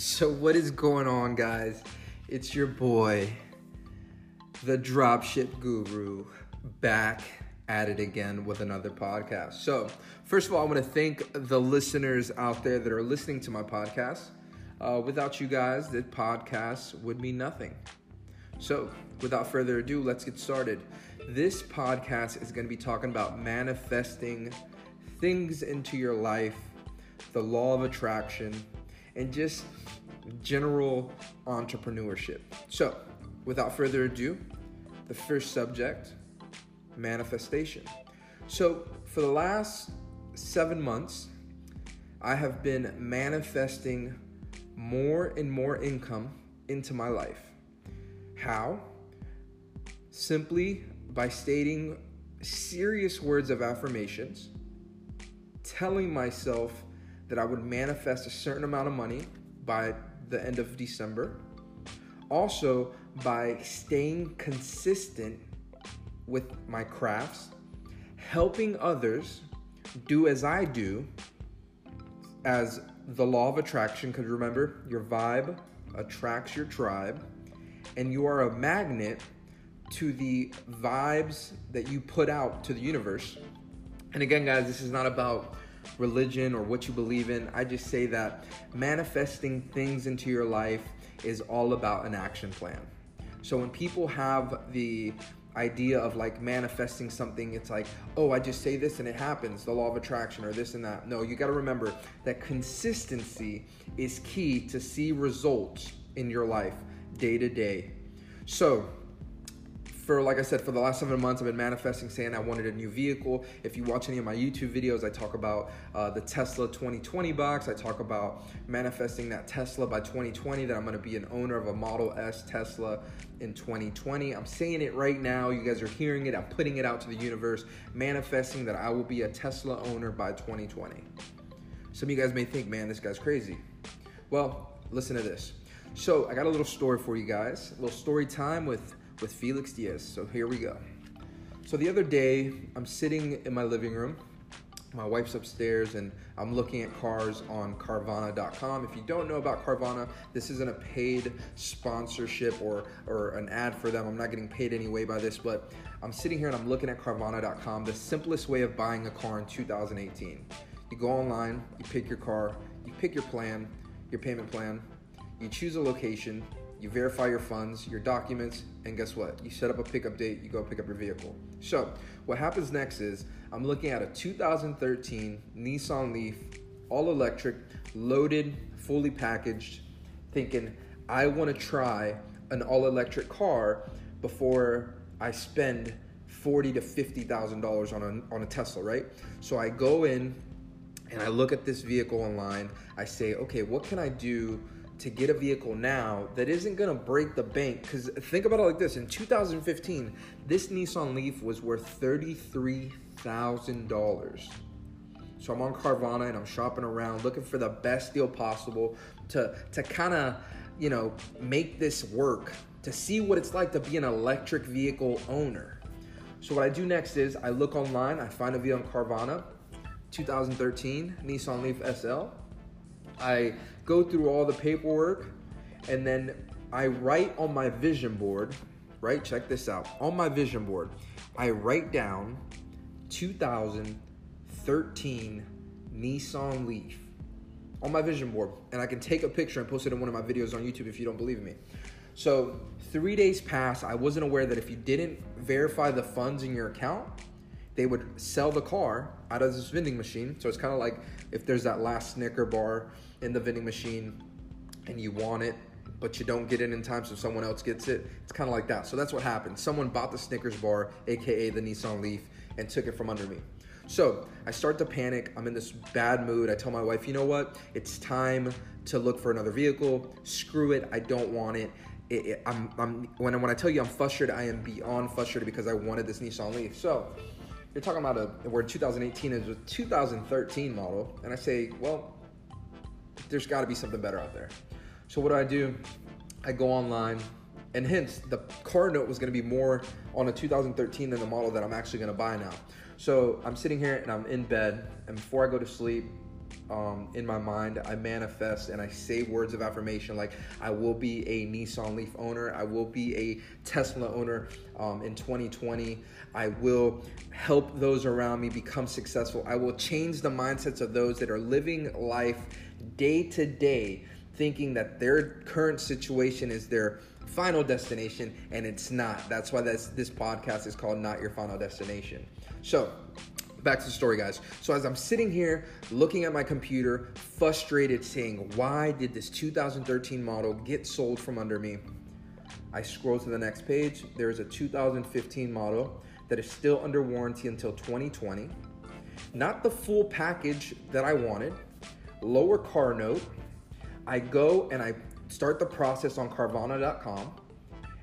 So, what is going on, guys? It's your boy, the dropship guru, back at it again with another podcast. So, first of all, I want to thank the listeners out there that are listening to my podcast. Uh, without you guys, the podcast would mean nothing. So, without further ado, let's get started. This podcast is going to be talking about manifesting things into your life, the law of attraction, and just general entrepreneurship. So, without further ado, the first subject manifestation. So, for the last seven months, I have been manifesting more and more income into my life. How? Simply by stating serious words of affirmations, telling myself that I would manifest a certain amount of money by the end of December. Also, by staying consistent with my crafts, helping others do as I do, as the law of attraction, because remember, your vibe attracts your tribe, and you are a magnet to the vibes that you put out to the universe. And again, guys, this is not about religion or what you believe in. I just say that manifesting things into your life is all about an action plan. So when people have the idea of like manifesting something, it's like, oh, I just say this and it happens, the law of attraction or this and that. No, you got to remember that consistency is key to see results in your life day to day. So, for like I said, for the last seven months, I've been manifesting saying I wanted a new vehicle. If you watch any of my YouTube videos, I talk about uh, the Tesla 2020 box. I talk about manifesting that Tesla by 2020, that I'm gonna be an owner of a Model S Tesla in 2020. I'm saying it right now. You guys are hearing it. I'm putting it out to the universe, manifesting that I will be a Tesla owner by 2020. Some of you guys may think, man, this guy's crazy. Well, listen to this. So, I got a little story for you guys, a little story time with with Felix Diaz. So here we go. So the other day, I'm sitting in my living room. My wife's upstairs and I'm looking at cars on Carvana.com. If you don't know about Carvana, this isn't a paid sponsorship or, or an ad for them. I'm not getting paid anyway by this, but I'm sitting here and I'm looking at Carvana.com, the simplest way of buying a car in 2018. You go online, you pick your car, you pick your plan, your payment plan, you choose a location, you verify your funds, your documents, and guess what? You set up a pickup date, you go pick up your vehicle. So, what happens next is I'm looking at a 2013 Nissan Leaf, all electric, loaded, fully packaged, thinking I want to try an all electric car before I spend forty to fifty thousand dollars on a on a Tesla, right? So I go in and I look at this vehicle online. I say, okay, what can I do? To get a vehicle now that isn't going to break the bank. Because think about it like this in 2015 this nissan leaf was worth $33000 so i'm on carvana and i'm shopping around looking for the best deal possible to to kind of you know make this work to see what it's like to be an electric vehicle owner. So what i do next is i look online i find a vehicle on carvana 2013 nissan leaf sl I go through all the paperwork and then I write on my vision board, right? Check this out. On my vision board, I write down 2013 Nissan Leaf on my vision board and I can take a picture and post it in one of my videos on YouTube if you don't believe me. So, 3 days pass. I wasn't aware that if you didn't verify the funds in your account, they would sell the car out of this vending machine. So it's kind of like if there's that last Snicker bar in the vending machine and you want it, but you don't get it in time so someone else gets it. It's kind of like that. So that's what happened. Someone bought the Snickers bar, aka the Nissan Leaf, and took it from under me. So I start to panic. I'm in this bad mood. I tell my wife, you know what? It's time to look for another vehicle. Screw it. I don't want it. it, it I'm, I'm, when, when I tell you I'm frustrated, I am beyond frustrated because I wanted this Nissan Leaf. So you're talking about a where 2018 is a 2013 model, and I say, well, there's got to be something better out there. So what do I do? I go online, and hence the car note was going to be more on a 2013 than the model that I'm actually going to buy now. So I'm sitting here and I'm in bed, and before I go to sleep, um, in my mind. I manifest and I say words of affirmation like I will be a Nissan Leaf owner. I will be a Tesla owner um, in 2020. I will help those around me become successful. I will change the mindsets of those that are living life day to day thinking that their current situation is their final destination and it's not. That's why this, this podcast is called Not Your Final Destination. So, back to the story, guys. So, as I'm sitting here looking at my computer, frustrated, saying, Why did this 2013 model get sold from under me? I scroll to the next page. There's a 2015 model that is still under warranty until 2020. Not the full package that I wanted, lower car note. I go and I start the process on Carvana.com,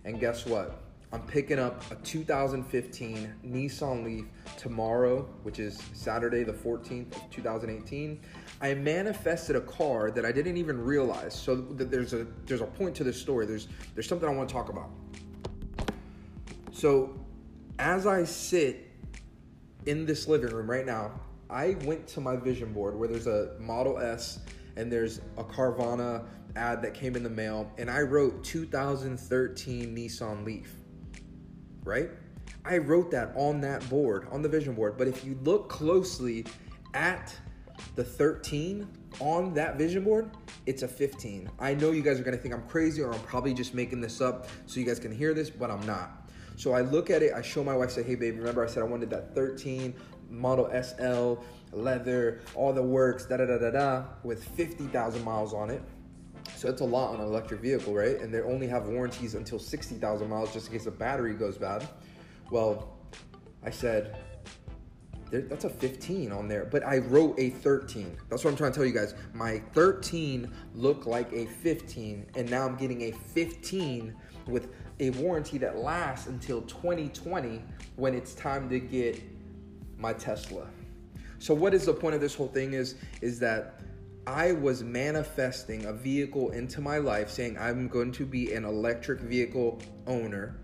and guess what? I'm picking up a 2015 Nissan Leaf tomorrow, which is Saturday, the 14th of 2018. I manifested a car that I didn't even realize. So there's a there's a point to this story. There's there's something I want to talk about. So as I sit in this living room right now, I went to my vision board where there's a Model S and there's a Carvana ad that came in the mail, and I wrote 2013 Nissan Leaf, right? I wrote that on that board, on the vision board. But if you look closely at the 13 on that vision board, it's a 15. I know you guys are gonna think I'm crazy or I'm probably just making this up so you guys can hear this, but I'm not. So I look at it, I show my wife, say, hey baby, remember I said I wanted that 13 Model SL, leather, all the works, da da da da da, with 50,000 miles on it. So it's a lot on an electric vehicle, right? And they only have warranties until 60,000 miles just in case the battery goes bad. Well, I said, that's a 15 on there, but I wrote a 13. That's what I'm trying to tell you guys. My 13 looked like a 15, and now I'm getting a 15 with a warranty that lasts until 2020 when it's time to get my Tesla. So what is the point of this whole thing is is that I was manifesting a vehicle into my life saying I'm going to be an electric vehicle owner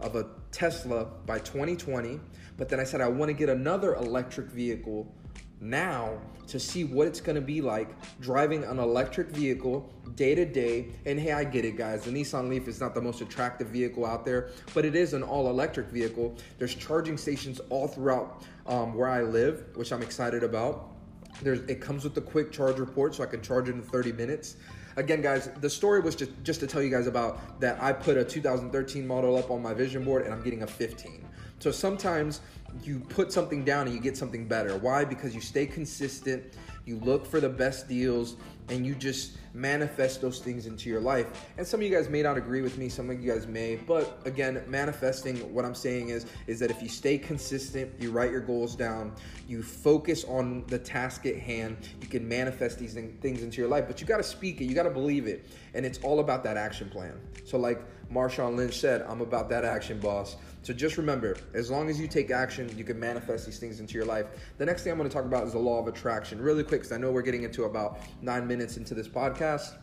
of a Tesla by 2020, but then I said I want to get another electric vehicle now to see what it's going to be like driving an electric vehicle day to day. And hey, I get it, guys. The Nissan Leaf is not the most attractive vehicle out there, but it is an all electric vehicle. There's charging stations all throughout um, where I live, which I'm excited about. There's, it comes with the quick charge report, so I can charge it in 30 minutes. Again, guys, the story was just, just to tell you guys about that I put a 2013 model up on my vision board and I'm getting a 15. So sometimes you put something down and you get something better. Why? Because you stay consistent, you look for the best deals, and you just manifest those things into your life. And some of you guys may not agree with me, some of you guys may, but again, manifesting what I'm saying is is that if you stay consistent, you write your goals down, you focus on the task at hand, you can manifest these things into your life. But you got to speak it, you got to believe it, and it's all about that action plan. So like Marshawn Lynch said, I'm about that action, boss. So just remember, as long as you take action, you can manifest these things into your life. The next thing I'm going to talk about is the law of attraction. Really quick, because I know we're getting into about nine minutes into this podcast.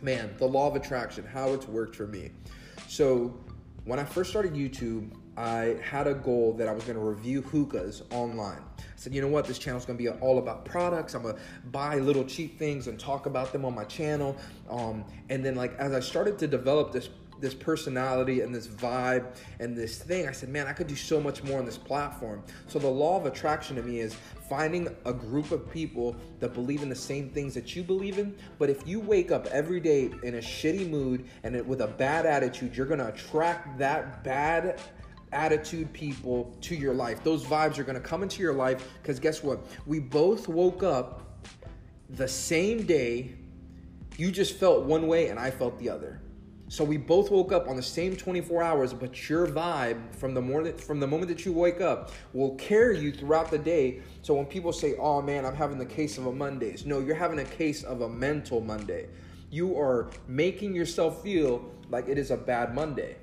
Man, the law of attraction, how it's worked for me. So when I first started YouTube, I had a goal that I was going to review hookahs online. I said, you know what, this channel is going to be all about products. I'm going to buy little cheap things and talk about them on my channel. Um, and then, like, as I started to develop this this personality and this vibe and this thing. I said, man, I could do so much more on this platform. So the law of attraction to me is finding a group of people that believe in the same things that you believe in. But if you wake up every day in a shitty mood and with a bad attitude, you're gonna attract that bad attitude people to your life. Those vibes are gonna come into your life because guess what? We both woke up the same day. You just felt one way and I felt the other. So we both woke up on the same 24 hours, but your vibe from the morning from the moment that you wake up will carry you throughout the day. So when people say, "Oh man, I'm having the case of a Mondays," no, you're having a case of a mental Monday. You are making yourself feel like it is a bad Monday.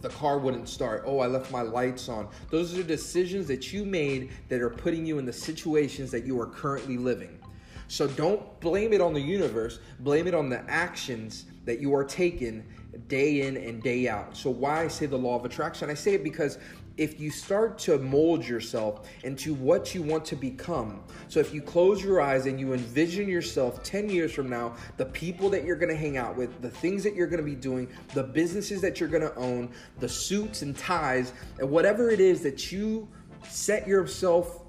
The car wouldn't start. Oh, I left my lights on. Those are decisions that you made that are putting you in the situations that you are currently living. So don't blame it on the universe, blame it on the actions that you are taking day in and day out. So, why I say the law of attraction? I say it because if you start to mold yourself into what you want to become. So if you close your eyes and you envision yourself 10 years from now, the people that you're to hang out with, the things that you're to be doing, the businesses that you're to own, the suits and ties, and whatever it is that you set yourself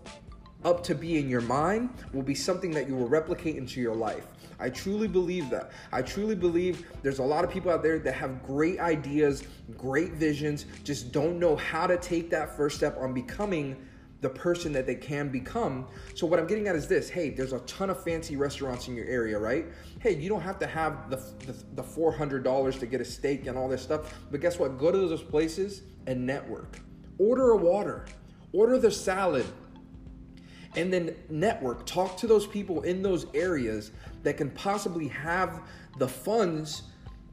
up to be in your mind will be something that you will replicate into your life. I truly believe that. I truly believe there's a lot of people out there that have great ideas, great visions, just don't know how to take that first step on becoming the person that they can become. So what I'm getting at is this: Hey, there's a ton of fancy restaurants in your area, right? Hey, you don't have to have the the, the four hundred dollars to get a steak and all this stuff. But guess what? Go to those places and network. Order a water. Order the salad and then network talk to those people in those areas that can possibly have the funds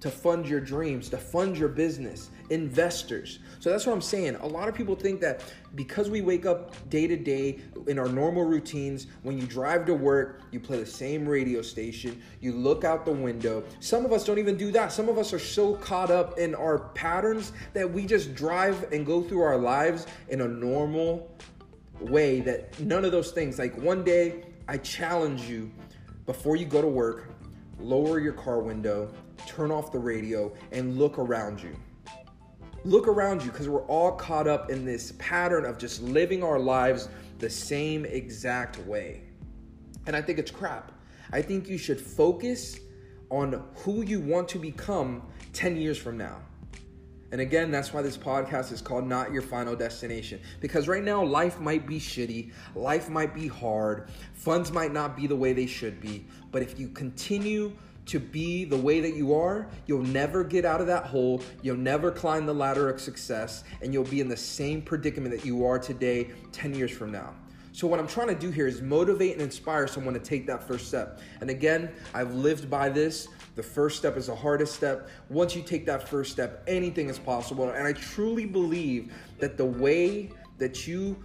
to fund your dreams to fund your business investors. So that's what i'm saying. A lot of people think that because we wake up day to day in our normal routines when you drive to work you play the same radio station you look out the window. Some of us don't even do that. Some of us are so caught up in our patterns that we just drive and go through our lives in a normal way that none of those things, like one day, I challenge you before you go to work, lower your car window, turn off the radio, and look around you. Look around you because we're all caught up in this pattern of just living our lives the same exact way. And I think it's crap. I think you should focus on who you want to become 10 years from now. And again, that's why this podcast is called Not Your Final Destination. Because right now, life might be shitty, life might be hard, funds might not be the way they should be. But if you continue to be the way that you are, you'll never get out of that hole, you'll never climb the ladder of success, and you'll be in the same predicament that you are today 10 years from now. So, what I'm trying to do here is motivate and inspire someone to take that first step. And again, I've lived by this. The first step is the hardest step. Once you take that first step, anything is possible. And I truly believe that the way that you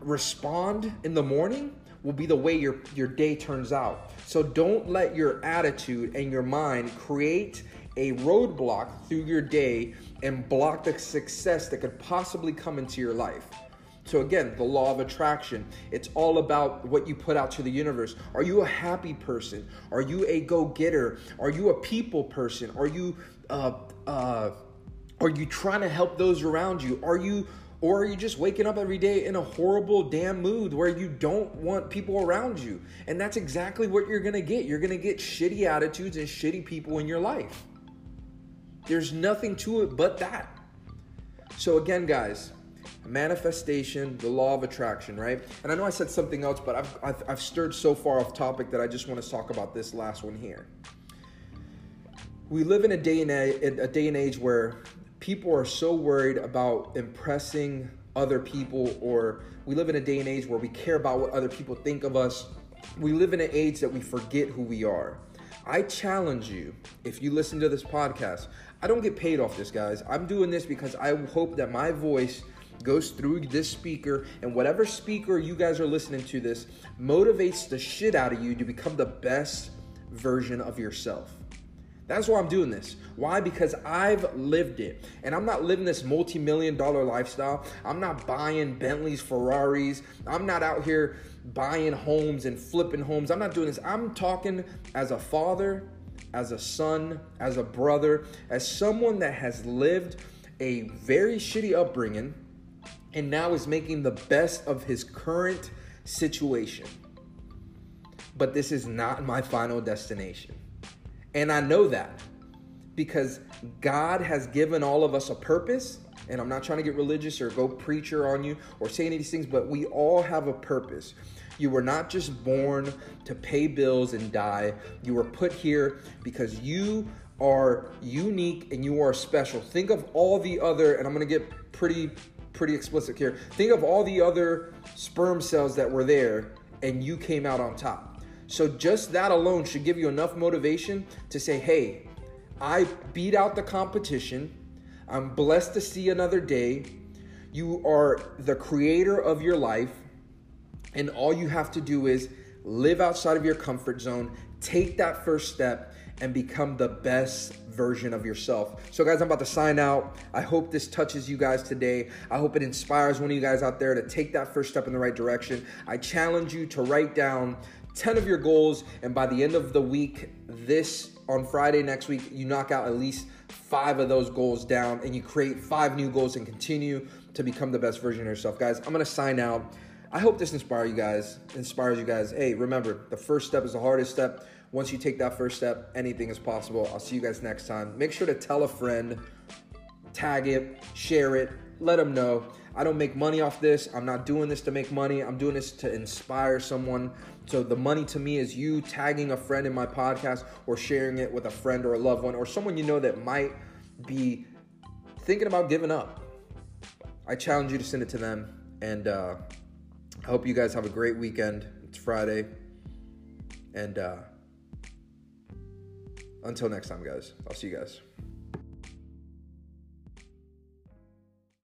respond in the morning will be the way your, your day turns out. So don't let your attitude and your mind create a roadblock through your day and block the success that could possibly come into your life. So, again, the law of attraction. It's all about what you put out to the universe. Are you a happy person? Are you a go getter? Are you a people person? Are you, uh, uh, are you trying to help those around you? Are you, or are you just waking up every day in a horrible damn mood where you don't want people around you? And that's exactly what you're gonna get. You're gonna get shitty attitudes and shitty people in your life. There's nothing to it but that. So, again, guys, manifestation, the law of attraction, right? And I know I said something else, but I've, I've, I've stirred so far off topic that I just want to talk about this last one here. We live in a day and a, a day and age where people are so worried about impressing other people, or we live in a day and age where we care about what other people think of us. We live in an age that we forget who we are. I challenge you, if you listen to this podcast, I don't get paid off this, guys. I'm doing this because I hope that my voice goes through this speaker, and whatever speaker you guys are listening to this motivates the shit out of you to become the best version of yourself. That's why I'm doing this. Why? Because I've lived it. And I'm not living this multi million dollar lifestyle. I'm not buying Bentleys, Ferraris. I'm not out here buying homes and flipping homes. I'm not doing this. I'm talking as a father, as a son, as a brother, as someone that has lived a very shitty upbringing and now is making the best of his current situation. But this is not my final destination. And I know that because God has given all of us a purpose. And I'm not trying to get religious or go preacher on you or say any of these things, but we all have a purpose. You were not just born to pay bills and die. You were put here because you are unique and you are special. Think of all the other, and I'm going to get pretty pretty explicit here. Think of all the other sperm cells that were there and you came out on top. So just that alone should give you enough motivation to say, hey, I beat out the competition. I'm blessed to see another day. You are the creator of your life. And all you have to do is live outside of your comfort zone, take that first step, and become the best version of yourself. So, guys, I'm about to sign out. I hope this touches you guys today. I hope it inspires one of you guys out there to take that first step in the right direction. I challenge you to write down 10 of your goals, and by the end of the week, this on Friday next week, you knock out at least five of those goals down and you create five new goals and continue to become the best version of yourself. Guys, I'm gonna sign out. I hope this inspires you guys. Inspires you guys. Hey, remember, the first step is the hardest step. Once you take that first step, anything is possible. I'll see you guys next time. Make sure to tell a friend, tag it, share it, let them know. I don't make money off this. I'm not doing this to make money. I'm doing this to inspire someone. So the money to me is you tagging a friend in my podcast or sharing it with a friend or a loved one or someone you know that might be thinking about giving up. I challenge you to send it to them. And uh, I hope you guys have a great weekend. It's Friday. And uh, until next time, guys, I'll see you guys.